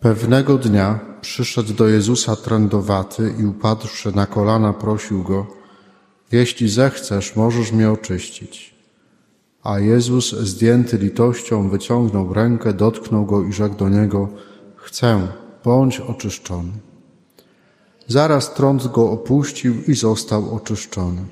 Pewnego dnia przyszedł do Jezusa trędowaty i upadłszy na kolana prosił go, jeśli zechcesz, możesz mnie oczyścić. A Jezus, zdjęty litością, wyciągnął rękę, dotknął go i rzekł do niego, chcę, bądź oczyszczony. Zaraz trąd go opuścił i został oczyszczony.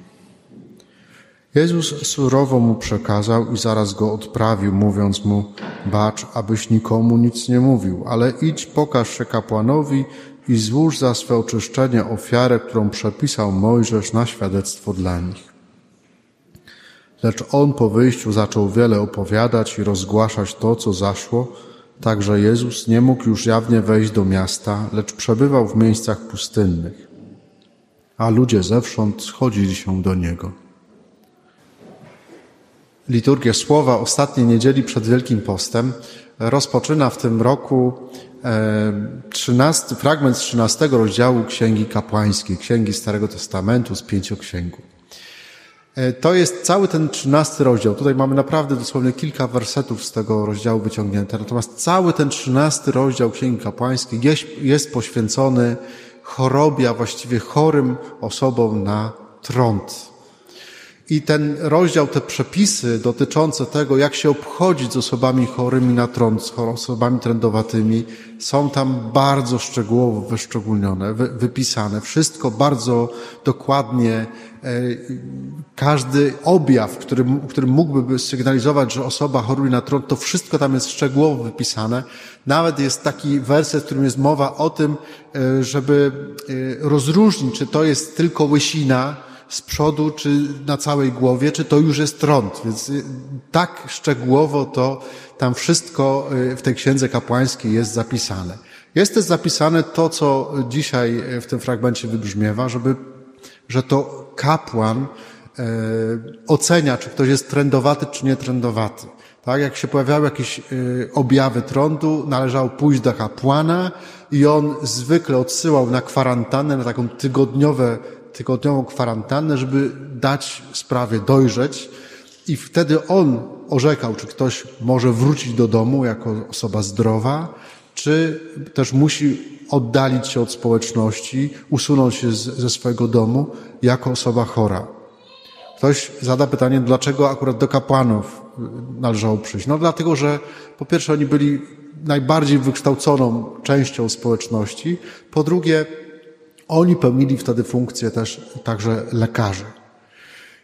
Jezus surowo mu przekazał i zaraz go odprawił, mówiąc mu, bacz, abyś nikomu nic nie mówił, ale idź, pokaż się kapłanowi i złóż za swe oczyszczenie ofiarę, którą przepisał Mojżesz na świadectwo dla nich. Lecz on po wyjściu zaczął wiele opowiadać i rozgłaszać to, co zaszło, tak że Jezus nie mógł już jawnie wejść do miasta, lecz przebywał w miejscach pustynnych, a ludzie zewsząd schodzili się do Niego. Liturgię Słowa ostatniej niedzieli przed Wielkim Postem rozpoczyna w tym roku 13, fragment z 13 rozdziału Księgi Kapłańskiej, Księgi Starego Testamentu z pięcioksięgu. To jest cały ten trzynasty rozdział. Tutaj mamy naprawdę dosłownie kilka wersetów z tego rozdziału wyciągnięte. Natomiast cały ten trzynasty rozdział Księgi Kapłańskiej jest, jest poświęcony chorobie, a właściwie chorym osobom na trąd. I ten rozdział, te przepisy dotyczące tego, jak się obchodzić z osobami chorymi na trąd, z osobami trędowatymi, są tam bardzo szczegółowo wyszczególnione, wypisane. Wszystko bardzo dokładnie, e, każdy objaw, który, który mógłby sygnalizować, że osoba choruje na trąd, to wszystko tam jest szczegółowo wypisane. Nawet jest taki werset, w którym jest mowa o tym, e, żeby e, rozróżnić, czy to jest tylko łysina, z przodu, czy na całej głowie, czy to już jest trąd. Więc y, tak szczegółowo to tam wszystko y, w tej księdze kapłańskiej jest zapisane. Jest też zapisane to, co dzisiaj w tym fragmencie wybrzmiewa, żeby, że to kapłan e, ocenia, czy ktoś jest trędowaty, czy nie trędowaty. Tak, jak się pojawiały jakieś y, objawy trądu, należało pójść do kapłana i on zwykle odsyłał na kwarantannę, na taką tygodniowe tygodniową kwarantannę, żeby dać sprawie dojrzeć i wtedy on orzekał, czy ktoś może wrócić do domu jako osoba zdrowa, czy też musi oddalić się od społeczności, usunąć się z, ze swojego domu jako osoba chora. Ktoś zada pytanie, dlaczego akurat do kapłanów należało przyjść? No dlatego, że po pierwsze oni byli najbardziej wykształconą częścią społeczności, po drugie oni pełnili wtedy funkcję też także lekarzy.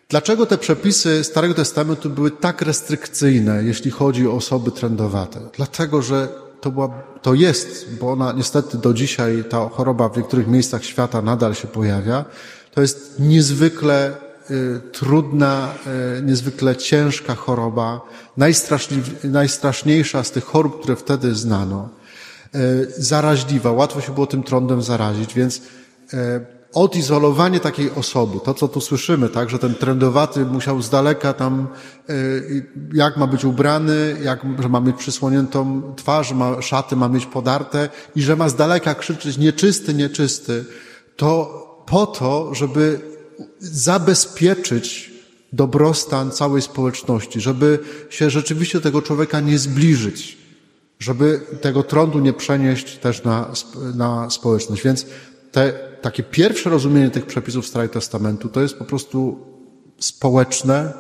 Dlaczego te przepisy Starego Testamentu były tak restrykcyjne, jeśli chodzi o osoby trędowate? Dlatego, że to, była, to jest, bo ona niestety do dzisiaj, ta choroba w niektórych miejscach świata nadal się pojawia, to jest niezwykle y, trudna, y, niezwykle ciężka choroba, najstraszniejsza z tych chorób, które wtedy znano. Y, zaraźliwa, łatwo się było tym trądem zarazić, więc odizolowanie takiej osoby, to co tu słyszymy, tak, że ten trendowaty musiał z daleka tam, e, jak ma być ubrany, jak, że ma mieć przysłoniętą twarz, ma, szaty ma mieć podarte i że ma z daleka krzyczeć nieczysty, nieczysty, to po to, żeby zabezpieczyć dobrostan całej społeczności, żeby się rzeczywiście tego człowieka nie zbliżyć, żeby tego trądu nie przenieść też na, na społeczność. Więc te takie pierwsze rozumienie tych przepisów Starego Testamentu to jest po prostu społeczne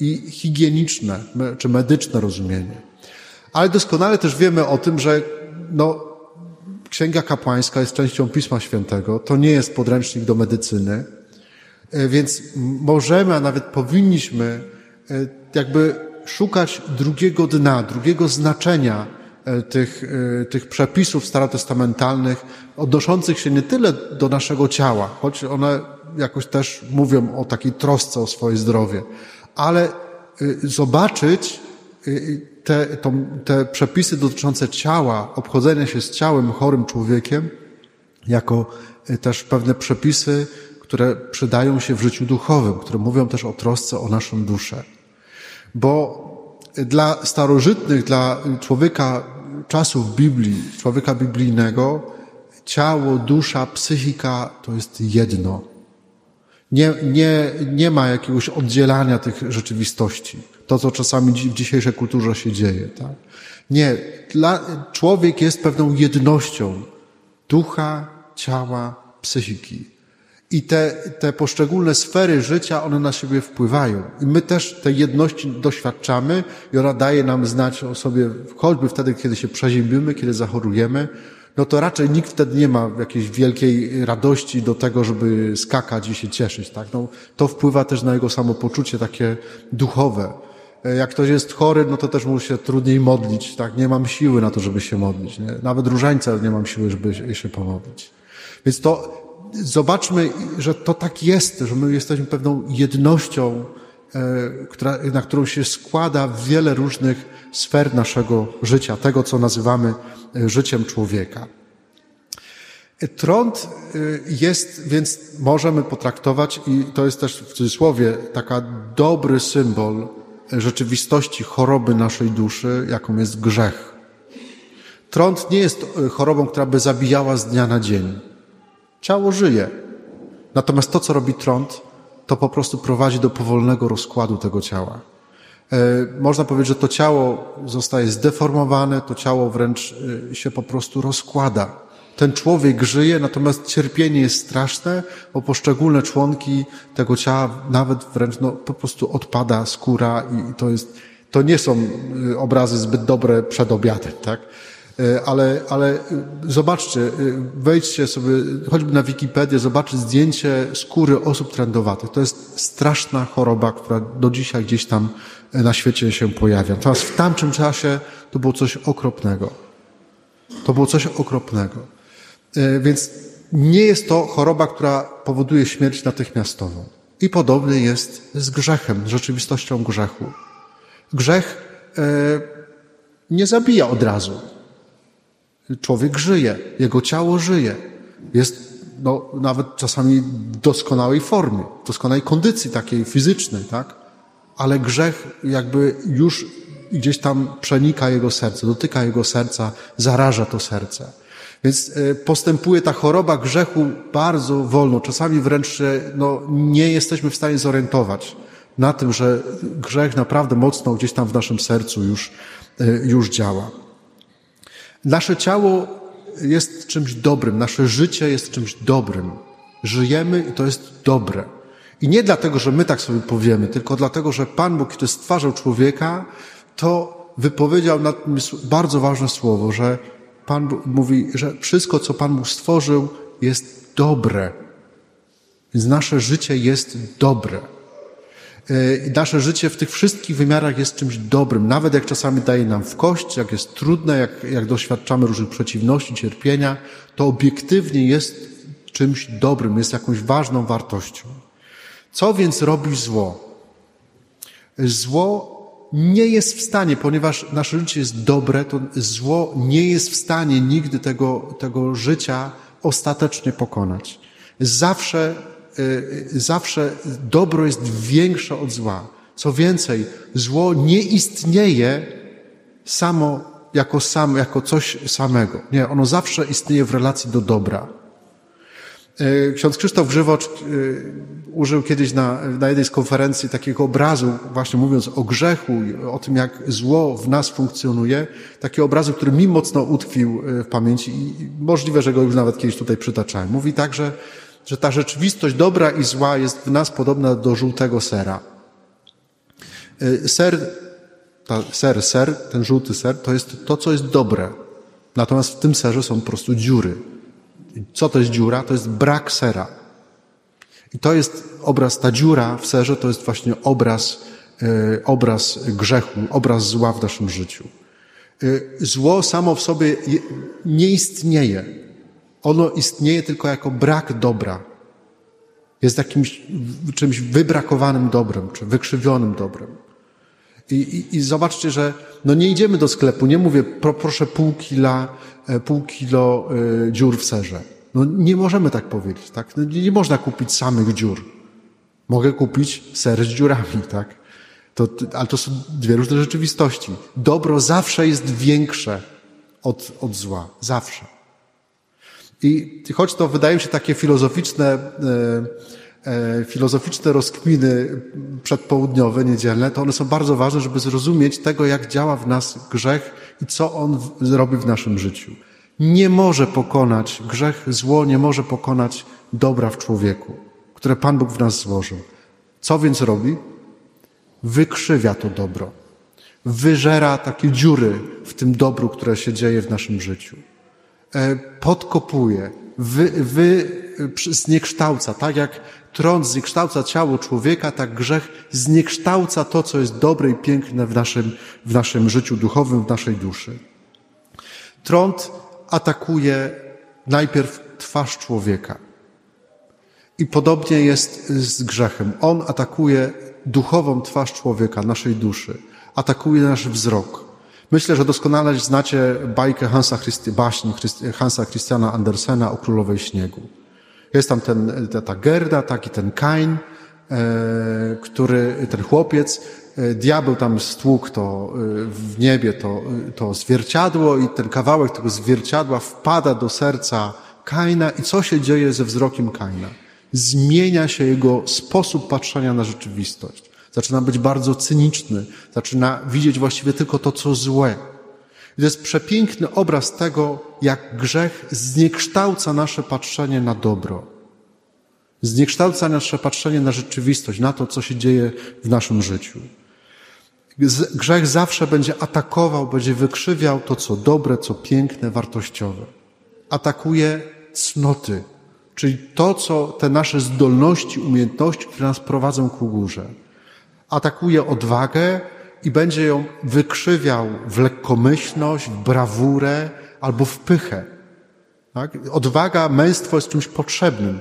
i higieniczne, czy medyczne rozumienie. Ale doskonale też wiemy o tym, że no, Księga Kapłańska jest częścią Pisma Świętego, to nie jest podręcznik do medycyny, e, więc możemy, a nawet powinniśmy e, jakby szukać drugiego dna, drugiego znaczenia tych, e, tych przepisów starotestamentalnych odnoszących się nie tyle do naszego ciała, choć one jakoś też mówią o takiej trosce o swoje zdrowie, ale e, zobaczyć te, to, te przepisy dotyczące ciała, obchodzenia się z ciałem chorym człowiekiem, jako też pewne przepisy, które przydają się w życiu duchowym, które mówią też o trosce o naszą duszę. Bo dla starożytnych, dla człowieka czasów Biblii, człowieka biblijnego, ciało, dusza, psychika to jest jedno. Nie, nie, nie ma jakiegoś oddzielania tych rzeczywistości. To, co czasami w dzisiejszej kulturze się dzieje. Tak? Nie, dla, człowiek jest pewną jednością ducha, ciała, psychiki. I te, te poszczególne sfery życia, one na siebie wpływają. I my też tej jedności doświadczamy i ona daje nam znać o sobie, choćby wtedy, kiedy się przeziębimy, kiedy zachorujemy, no to raczej nikt wtedy nie ma jakiejś wielkiej radości do tego, żeby skakać i się cieszyć, tak? No, to wpływa też na jego samopoczucie takie duchowe. E, jak ktoś jest chory, no to też mu się trudniej modlić, tak? Nie mam siły na to, żeby się modlić, nie? Nawet różańca nie mam siły, żeby się pomodlić. Więc to zobaczmy, że to tak jest, że my jesteśmy pewną jednością, e, która, na którą się składa wiele różnych sfer naszego życia, tego, co nazywamy e, życiem człowieka. Trąd e, jest, więc możemy potraktować, i to jest też w cudzysłowie taka dobry symbol rzeczywistości choroby naszej duszy, jaką jest grzech. Trąd nie jest chorobą, która by zabijała z dnia na dzień. Ciało żyje. Natomiast to, co robi trąd, to po prostu prowadzi do powolnego rozkładu tego ciała. E, można powiedzieć, że to ciało zostaje zdeformowane, to ciało wręcz e, się po prostu rozkłada. Ten człowiek żyje, natomiast cierpienie jest straszne, bo poszczególne członki tego ciała nawet wręcz no, po prostu odpada skóra i to jest, to nie są e, obrazy zbyt dobre przed obiadem, tak? E, ale, ale e, zobaczcie, e, wejdźcie sobie choćby na Wikipedię, zobaczcie zdjęcie skóry osób trendowatych. To jest straszna choroba, która do dzisiaj gdzieś tam na świecie się pojawia. Natomiast w tamtym czasie to było coś okropnego. To było coś okropnego. Więc nie jest to choroba, która powoduje śmierć natychmiastową. I podobny jest z grzechem, z rzeczywistością grzechu. Grzech nie zabija od razu. Człowiek żyje, jego ciało żyje. Jest no, nawet czasami w doskonałej formie, w doskonałej kondycji takiej fizycznej, tak? Ale grzech jakby już gdzieś tam przenika jego serce, dotyka jego serca, zaraża to serce. Więc e, postępuje ta choroba grzechu bardzo wolno. Czasami wręcz no, nie jesteśmy w stanie zorientować na tym, że grzech naprawdę mocno gdzieś tam w naszym sercu już, e, już działa. Nasze ciało jest czymś dobrym, nasze życie jest czymś dobrym. Żyjemy i to jest dobre. I nie dlatego, że my tak sobie powiemy, tylko dlatego, że Pan Bóg, który stwarzał człowieka, to wypowiedział na tym bardzo ważne słowo, że Pan Bóg mówi, że wszystko, co Pan Bóg stworzył, jest dobre. Więc nasze życie jest dobre. E, nasze życie w tych wszystkich wymiarach jest czymś dobrym, nawet jak czasami daje nam w kość, jak jest trudne, jak, jak doświadczamy różnych przeciwności, cierpienia, to obiektywnie jest czymś dobrym, jest jakąś ważną wartością. Co więc robi zło? Zło nie jest w stanie, ponieważ nasze życie jest dobre, to zło nie jest w stanie nigdy tego, tego życia ostatecznie pokonać. Zawsze zawsze dobro jest większe od zła. Co więcej, zło nie istnieje samo jako, sam, jako coś samego. Nie, ono zawsze istnieje w relacji do dobra. Y, ksiądz Krzysztof Grzywocz y, użył kiedyś na, na jednej z konferencji takiego obrazu, właśnie mówiąc o grzechu, o tym, jak zło w nas funkcjonuje, takiego obrazu, który mi mocno utkwił w pamięci i możliwe, że go już nawet kiedyś tutaj przytaczałem. Mówi tak, że że ta rzeczywistość dobra i zła jest w nas podobna do żółtego sera. Y, ser, ta, ser, ser, ten żółty ser, to jest to, co jest dobre. Natomiast w tym serze są po prostu dziury. Co to jest dziura? To jest brak sera. I to jest obraz, ta dziura w serze to jest właśnie obraz, yy, obraz grzechu, obraz zła w naszym życiu. Yy, zło samo w sobie nie istnieje. Ono istnieje tylko jako brak dobra. Jest jakimś czymś wybrakowanym dobrem, czy wykrzywionym dobrem. I, i, I, zobaczcie, że no nie idziemy do sklepu, nie mówię pro, proszę pół kila, e, pół kilo y, dziur w serze. No nie możemy tak powiedzieć, tak? No, nie, nie można kupić samych dziur. Mogę kupić ser z dziurami, tak? To, ale to są dwie różne rzeczywistości. Dobro zawsze jest większe od, od zła. Zawsze. I choć to wydają się takie filozoficzne, e, e, filozoficzne rozkminy przedpołudniowe, niedzielne, to one są bardzo ważne, żeby zrozumieć tego, jak działa w nas grzech i co on robi w naszym życiu. Nie może pokonać, grzech, zło nie może pokonać dobra w człowieku, które Pan Bóg w nas złożył. Co więc robi? Wykrzywia to dobro. Wyżera takie dziury w tym dobru, które się dzieje w naszym życiu. E, podkopuje, wy, wy, zniekształca, tak jak trąd zniekształca ciało człowieka, tak grzech zniekształca to, co jest dobre i piękne w naszym, w naszym życiu duchowym, w naszej duszy. Trąd atakuje najpierw twarz człowieka. I podobnie jest z grzechem. On atakuje duchową twarz człowieka, naszej duszy. Atakuje nasz wzrok. Myślę, że doskonale znacie bajkę Hansa Christi, baśń Hansa Christiana Andersena o Królowej Śniegu. Jest tam ten, ta, ta Gerda, taki ten Kain, e, który, ten chłopiec, e, diabeł tam stłukł to e, w niebie, to, to zwierciadło i ten kawałek tego zwierciadła wpada do serca Kaina i co się dzieje ze wzrokiem Kaina? Zmienia się jego sposób patrzenia na rzeczywistość. Zaczyna być bardzo cyniczny, zaczyna widzieć właściwie tylko to, co złe. I to jest przepiękny obraz tego, jak grzech zniekształca nasze patrzenie na dobro. Zniekształca nasze patrzenie na rzeczywistość, na to, co się dzieje w naszym życiu. Grzech zawsze będzie atakował, będzie wykrzywiał to, co dobre, co piękne, wartościowe. Atakuje cnoty, czyli to, co te nasze zdolności, umiejętności, które nas prowadzą ku górze. Atakuje odwagę, i będzie ją wykrzywiał w lekkomyślność, w brawurę albo w pychę. Tak? Odwaga, męstwo jest czymś potrzebnym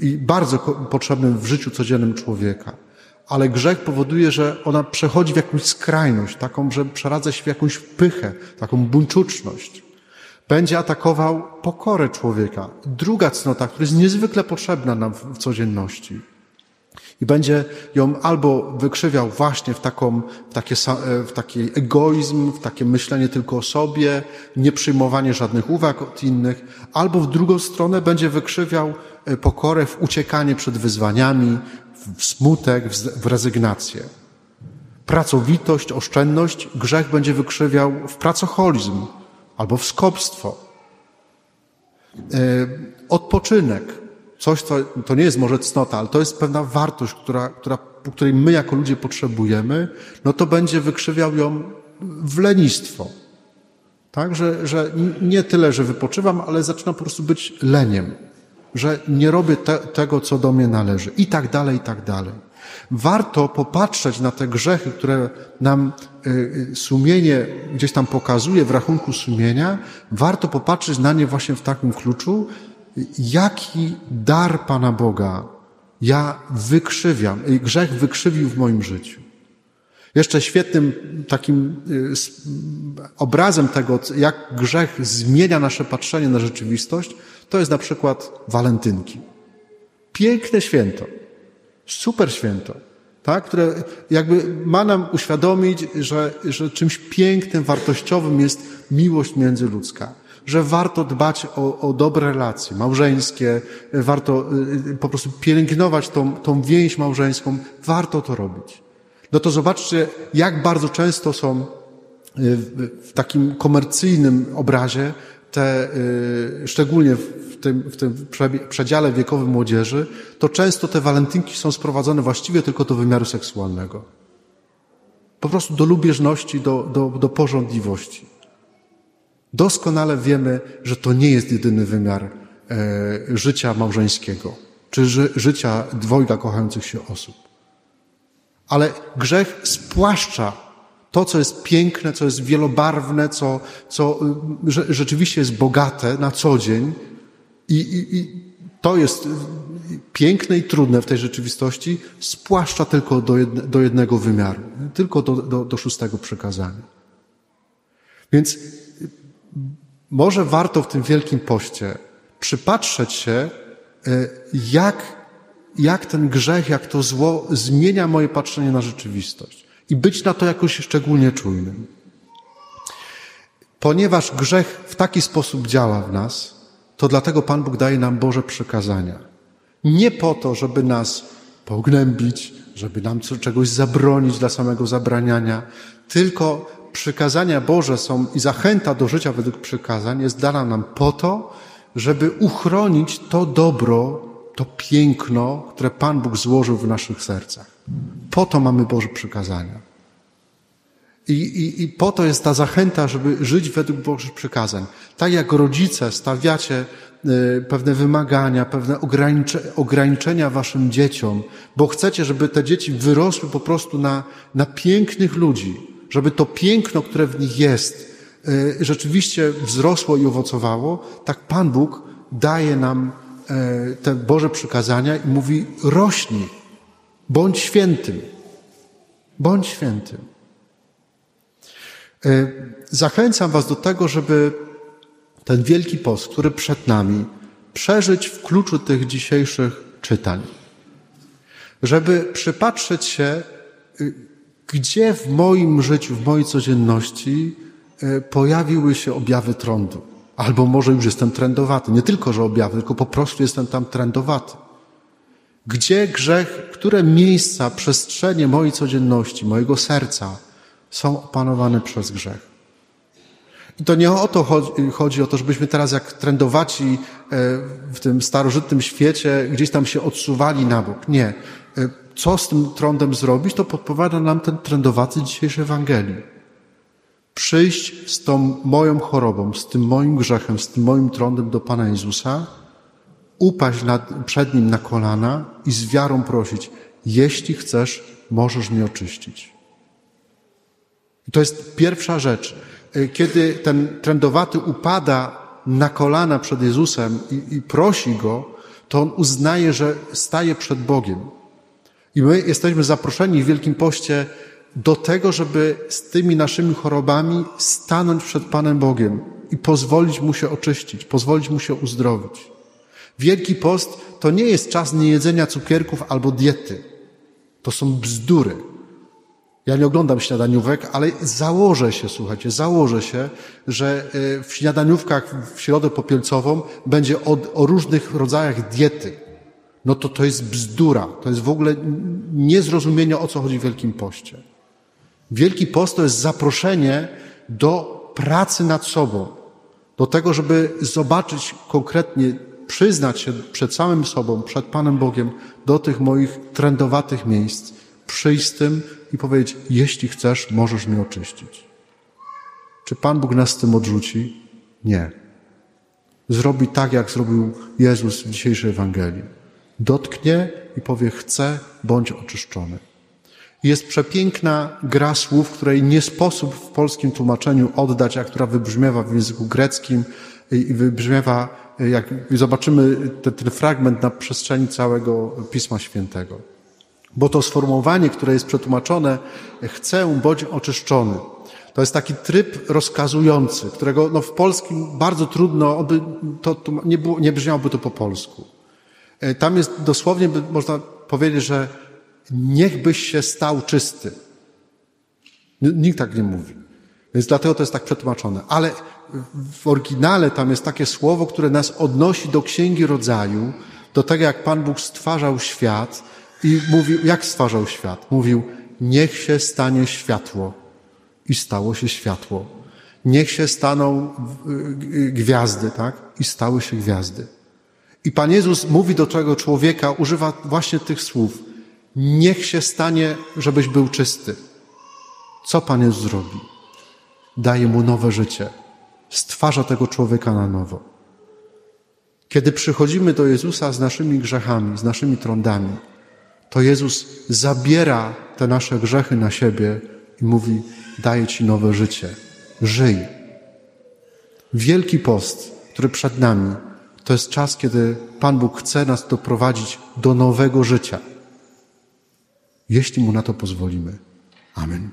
i bardzo potrzebnym w życiu codziennym człowieka. Ale grzech powoduje, że ona przechodzi w jakąś skrajność, taką, że przeradza się w jakąś pychę, taką buńczuczność. Będzie atakował pokorę człowieka. Druga cnota, która jest niezwykle potrzebna nam w codzienności i będzie ją albo wykrzywiał właśnie w, taką, w, takie, e, w taki egoizm, w takie myślenie tylko o sobie, nie przyjmowanie żadnych uwag od innych, albo w drugą stronę będzie wykrzywiał e, pokorę w uciekanie przed wyzwaniami, w smutek, w rezygnację. Pracowitość, oszczędność, grzech będzie wykrzywiał w pracoholizm albo w skopstwo. E, odpoczynek, coś, co to nie jest może cnota, ale to jest pewna wartość, która, która, której my jako ludzie potrzebujemy, no to będzie wykrzywiał ją w lenistwo. Tak, że, że nie tyle, że wypoczywam, ale zaczynam po prostu być leniem, że nie robię te, tego, co do mnie należy i tak dalej, i tak dalej. Warto popatrzeć na te grzechy, które nam y, y, sumienie gdzieś tam pokazuje w rachunku sumienia. Warto popatrzeć na nie właśnie w takim kluczu, jaki dar Pana Boga ja wykrzywiam, grzech wykrzywił w moim życiu. Jeszcze świetnym takim y, obrazem tego, jak grzech zmienia nasze patrzenie na rzeczywistość, to jest na przykład walentynki. Piękne święto. Super święto. Tak, które jakby ma nam uświadomić, że, że czymś pięknym, wartościowym jest miłość międzyludzka że warto dbać o, o dobre relacje małżeńskie, warto y, y, po prostu pielęgnować tą, tą więź małżeńską, warto to robić. No to zobaczcie, jak bardzo często są y, w takim komercyjnym obrazie te, szczególnie w tym, w tym przedziale wiekowym młodzieży, to często te walentynki są sprowadzone właściwie tylko do wymiaru seksualnego. Po prostu do lubieżności, do, do, do porządliwości. Doskonale wiemy, że to nie jest jedyny wymiar e, życia małżeńskiego, czy ży, życia dwojga kochających się osób. Ale grzech spłaszcza to, co jest piękne, co jest wielobarwne, co, co że, rzeczywiście jest bogate na co dzień. I, i, I to jest piękne i trudne w tej rzeczywistości, spłaszcza tylko do, jedne, do jednego wymiaru, tylko do, do, do szóstego przekazania. Więc może warto w tym Wielkim Poście przypatrzeć się, e, jak, jak ten grzech, jak to zło zmienia moje patrzenie na rzeczywistość i być na to jakoś szczególnie czujnym. Ponieważ grzech w taki sposób działa w nas, to dlatego Pan Bóg daje nam Boże przekazania. Nie po to, żeby nas pognębić, żeby nam czegoś zabronić dla samego zabraniania, tylko przykazania Boże są i zachęta do życia według przykazań jest dana nam po to, żeby uchronić to dobro, to piękno, które Pan Bóg złożył w naszych sercach. Po to mamy Boże przykazania. I, i, I po to jest ta zachęta, żeby żyć według Bożych przykazań. Tak jak rodzice stawiacie y, pewne wymagania, pewne ogranicze, ograniczenia waszym dzieciom, bo chcecie, żeby te dzieci wyrosły po prostu na, na pięknych ludzi, żeby to piękno, które w nich jest, y, rzeczywiście wzrosło i owocowało, tak Pan Bóg daje nam y, te Boże przykazania i mówi: rośnij, bądź świętym, bądź świętym. E, zachęcam Was do tego, żeby ten wielki post, który przed nami, przeżyć w kluczu tych dzisiejszych czytań. Żeby przypatrzeć się, y, gdzie w moim życiu, w mojej codzienności y, pojawiły się objawy trądu. Albo może już jestem trendowaty. Nie tylko, że objawy, tylko po prostu jestem tam trendowaty. Gdzie grzech, które miejsca, przestrzenie mojej codzienności, mojego serca są opanowane przez grzech. I to nie o to chodzi, chodzi, o to, żebyśmy teraz jak trendowaci e, w tym starożytnym świecie gdzieś tam się odsuwali na bok. Nie. E, co z tym trądem zrobić, to podpowiada nam ten trendowaty dzisiejszy Ewangelii. Przyjść z tą moją chorobą, z tym moim grzechem, z tym moim trądem do Pana Jezusa, upaść nad, przed Nim na kolana i z wiarą prosić, jeśli chcesz, możesz mnie oczyścić. To jest pierwsza rzecz. Y, kiedy ten trędowaty upada na kolana przed Jezusem i, i prosi Go, to on uznaje, że staje przed Bogiem. I my jesteśmy zaproszeni w Wielkim Poście do tego, żeby z tymi naszymi chorobami stanąć przed Panem Bogiem i pozwolić Mu się oczyścić, pozwolić Mu się uzdrowić. Wielki Post to nie jest czas niejedzenia cukierków albo diety. To są bzdury. Ja nie oglądam śniadaniówek, ale założę się, słuchajcie, założę się, że e, w śniadaniówkach w środę popielcową będzie o, o różnych rodzajach diety. No to to jest bzdura. To jest w ogóle niezrozumienie, o co chodzi w Wielkim Poście. Wielki Post to jest zaproszenie do pracy nad sobą. Do tego, żeby zobaczyć konkretnie, przyznać się przed samym sobą, przed Panem Bogiem do tych moich trendowatych miejsc, przyjść z tym i powiedzieć, jeśli chcesz, możesz mnie oczyścić. Czy Pan Bóg nas z tym odrzuci? Nie. Zrobi tak, jak zrobił Jezus w dzisiejszej Ewangelii. Dotknie i powie, chcę, bądź oczyszczony. Jest przepiękna gra słów, której nie sposób w polskim tłumaczeniu oddać, a która wybrzmiewa w języku greckim i wybrzmiewa, jak zobaczymy ten, ten fragment na przestrzeni całego Pisma Świętego. Bo to sformułowanie, które jest przetłumaczone, chcę bądź oczyszczony. To jest taki tryb rozkazujący, którego no, w polskim bardzo trudno, by, to, to nie, było, nie brzmiałoby to po polsku. E, tam jest dosłownie, można powiedzieć, że niechbyś się stał czysty. Nikt tak nie mówi. Więc dlatego to jest tak przetłumaczone. Ale w oryginale tam jest takie słowo, które nas odnosi do Księgi Rodzaju, do tego, jak Pan Bóg stwarzał świat, i mówił, jak stwarzał świat? Mówił, niech się stanie światło. I stało się światło. Niech się staną gwiazdy, tak? I stały się gwiazdy. I Pan Jezus mówi do tego człowieka, używa właśnie tych słów. Niech się stanie, żebyś był czysty. Co Pan Jezus zrobi? Daje mu nowe życie. Stwarza tego człowieka na nowo. Kiedy przychodzimy do Jezusa z naszymi grzechami, z naszymi trądami, to Jezus zabiera te nasze grzechy na siebie i mówi: Daję Ci nowe życie. Żyj. Wielki post, który przed nami, to jest czas, kiedy Pan Bóg chce nas doprowadzić do nowego życia. Jeśli Mu na to pozwolimy. Amen.